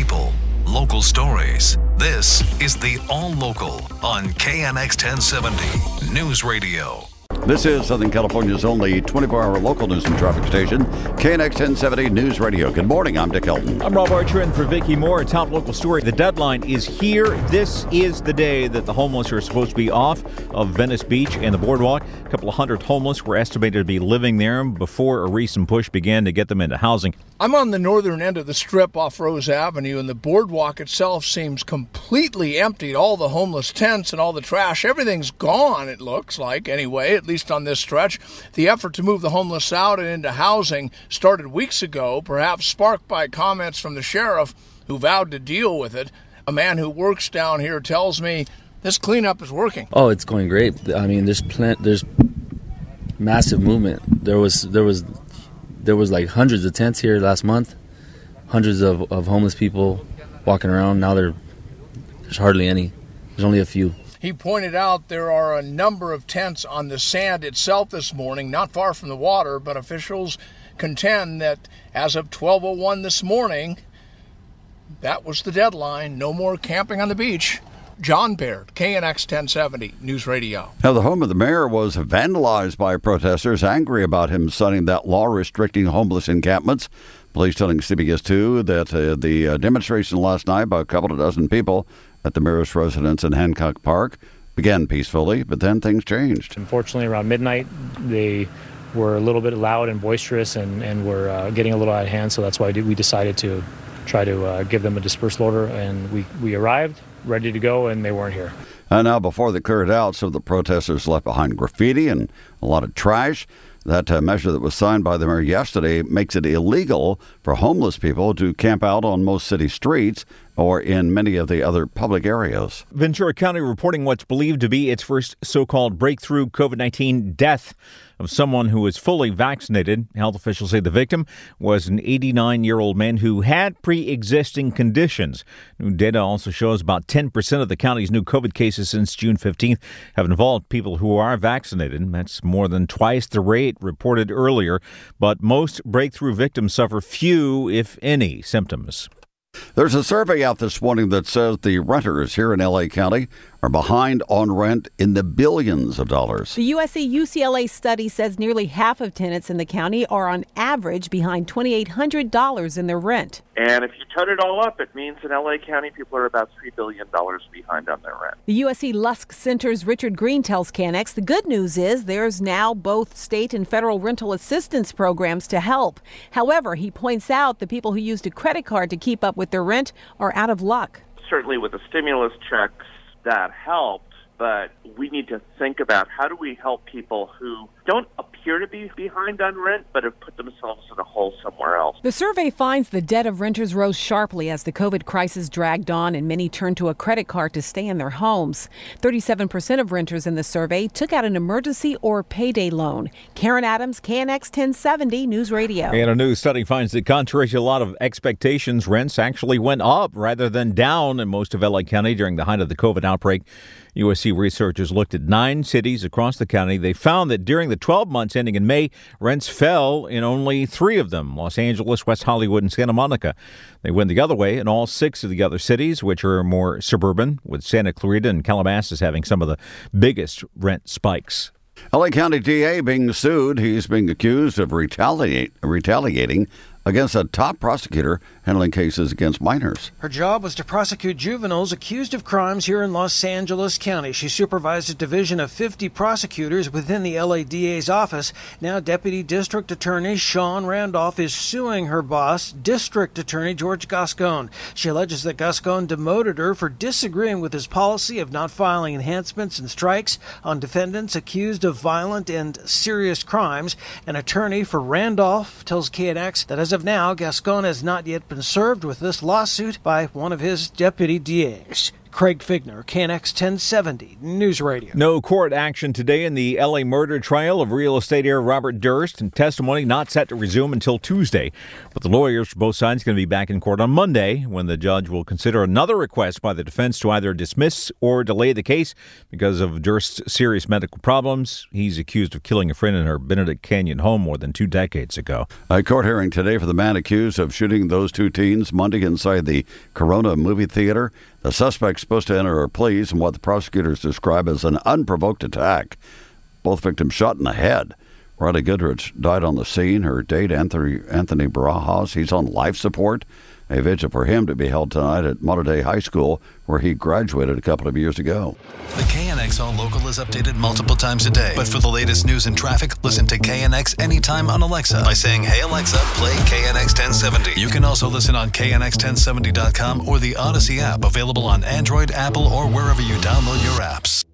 people, local stories. This is the All Local on KNX 1070 News Radio. This is Southern California's only 24 hour local news and traffic station, KNX 1070 News Radio. Good morning. I'm Dick Helton. I'm Rob Archer, and for Vicki Moore, top local story. The deadline is here. This is the day that the homeless are supposed to be off of Venice Beach and the boardwalk. A couple of hundred homeless were estimated to be living there before a recent push began to get them into housing. I'm on the northern end of the strip off Rose Avenue, and the boardwalk itself seems completely emptied. All the homeless tents and all the trash, everything's gone, it looks like, anyway, at least on this stretch. The effort to move the homeless out and into housing started weeks ago, perhaps sparked by comments from the sheriff who vowed to deal with it. A man who works down here tells me this cleanup is working. Oh, it's going great. I mean, there's plant, there's massive movement. There was there was there was like hundreds of tents here last month, hundreds of, of homeless people walking around. Now there, there's hardly any. There's only a few. He pointed out there are a number of tents on the sand itself this morning, not far from the water, but officials contend that as of 12:01 this morning, that was the deadline. No more camping on the beach. John Baird, KNX 1070 News Radio. Now, the home of the mayor was vandalized by protesters angry about him signing that law restricting homeless encampments. Police telling CBS 2 that uh, the uh, demonstration last night by a couple of dozen people at the mayor's residence in Hancock Park began peacefully, but then things changed. Unfortunately, around midnight, they were a little bit loud and boisterous and, and were uh, getting a little out of hand, so that's why we decided to try to uh, give them a dispersal order, and we, we arrived ready to go, and they weren't here. And now, before they cleared out, some of the protesters left behind graffiti and a lot of trash. That uh, measure that was signed by the mayor yesterday makes it illegal for homeless people to camp out on most city streets or in many of the other public areas. Ventura County reporting what's believed to be its first so called breakthrough COVID 19 death of someone who was fully vaccinated. Health officials say the victim was an 89 year old man who had pre existing conditions. New data also shows about 10% of the county's new COVID cases since June 15th have involved people who are vaccinated. That's more than twice the rate reported earlier, but most breakthrough victims suffer few, if any, symptoms. There's a survey out this morning that says the renters here in LA County are behind on rent in the billions of dollars. The USC UCLA study says nearly half of tenants in the county are on average behind $2,800 in their rent. And if you total it all up, it means in LA County people are about $3 billion behind on their rent. The USC Lusk Center's Richard Green tells KNX the good news is there's now both state and federal rental assistance programs to help. However, he points out the people who used a credit card to keep up with their rent are out of luck. Certainly with the stimulus checks, that helped, but we need to think about how do we help people who don't appear to be behind on rent, but have put themselves in a hole somewhere else. The survey finds the debt of renters rose sharply as the COVID crisis dragged on and many turned to a credit card to stay in their homes. 37% of renters in the survey took out an emergency or payday loan. Karen Adams, KNX 1070 News Radio. And a new study finds that contrary to a lot of expectations, rents actually went up rather than down in most of LA County during the height of the COVID outbreak. USC researchers looked at nine cities across the county. They found that during the 12 months in May, rents fell in only three of them Los Angeles, West Hollywood, and Santa Monica. They went the other way in all six of the other cities, which are more suburban, with Santa Clarita and Calabasas having some of the biggest rent spikes. LA County DA being sued. He's being accused of retaliate, retaliating against a top prosecutor handling cases against minors. Her job was to prosecute juveniles accused of crimes here in Los Angeles County. She supervised a division of 50 prosecutors within the LADA's office. Now, Deputy District Attorney Shawn Randolph is suing her boss, District Attorney George Gascon. She alleges that Gascon demoted her for disagreeing with his policy of not filing enhancements and strikes on defendants accused of violent and serious crimes. An attorney for Randolph tells KNX that as of now, Gascon has not yet been served with this lawsuit by one of his deputy DAs. Craig Fiegener, KNX 1070 News Radio. No court action today in the LA murder trial of real estate heir Robert Durst, and testimony not set to resume until Tuesday. But the lawyers for both sides are going to be back in court on Monday when the judge will consider another request by the defense to either dismiss or delay the case because of Durst's serious medical problems. He's accused of killing a friend in her Benedict Canyon home more than two decades ago. A court hearing today for the man accused of shooting those two teens Monday inside the Corona movie theater. The suspect's supposed to enter a pleas in what the prosecutors describe as an unprovoked attack. Both victims shot in the head. Rylee Goodrich died on the scene. Her date, Anthony, Anthony Barajas, he's on life support. A vigil for him to be held tonight at Mater Dei High School, where he graduated a couple of years ago. The KNX All Local is updated multiple times a day. But for the latest news and traffic, listen to KNX anytime on Alexa by saying, Hey Alexa, play KNX 1070. You can also listen on KNX1070.com or the Audacy app, available on Android, Apple, or wherever you download your apps.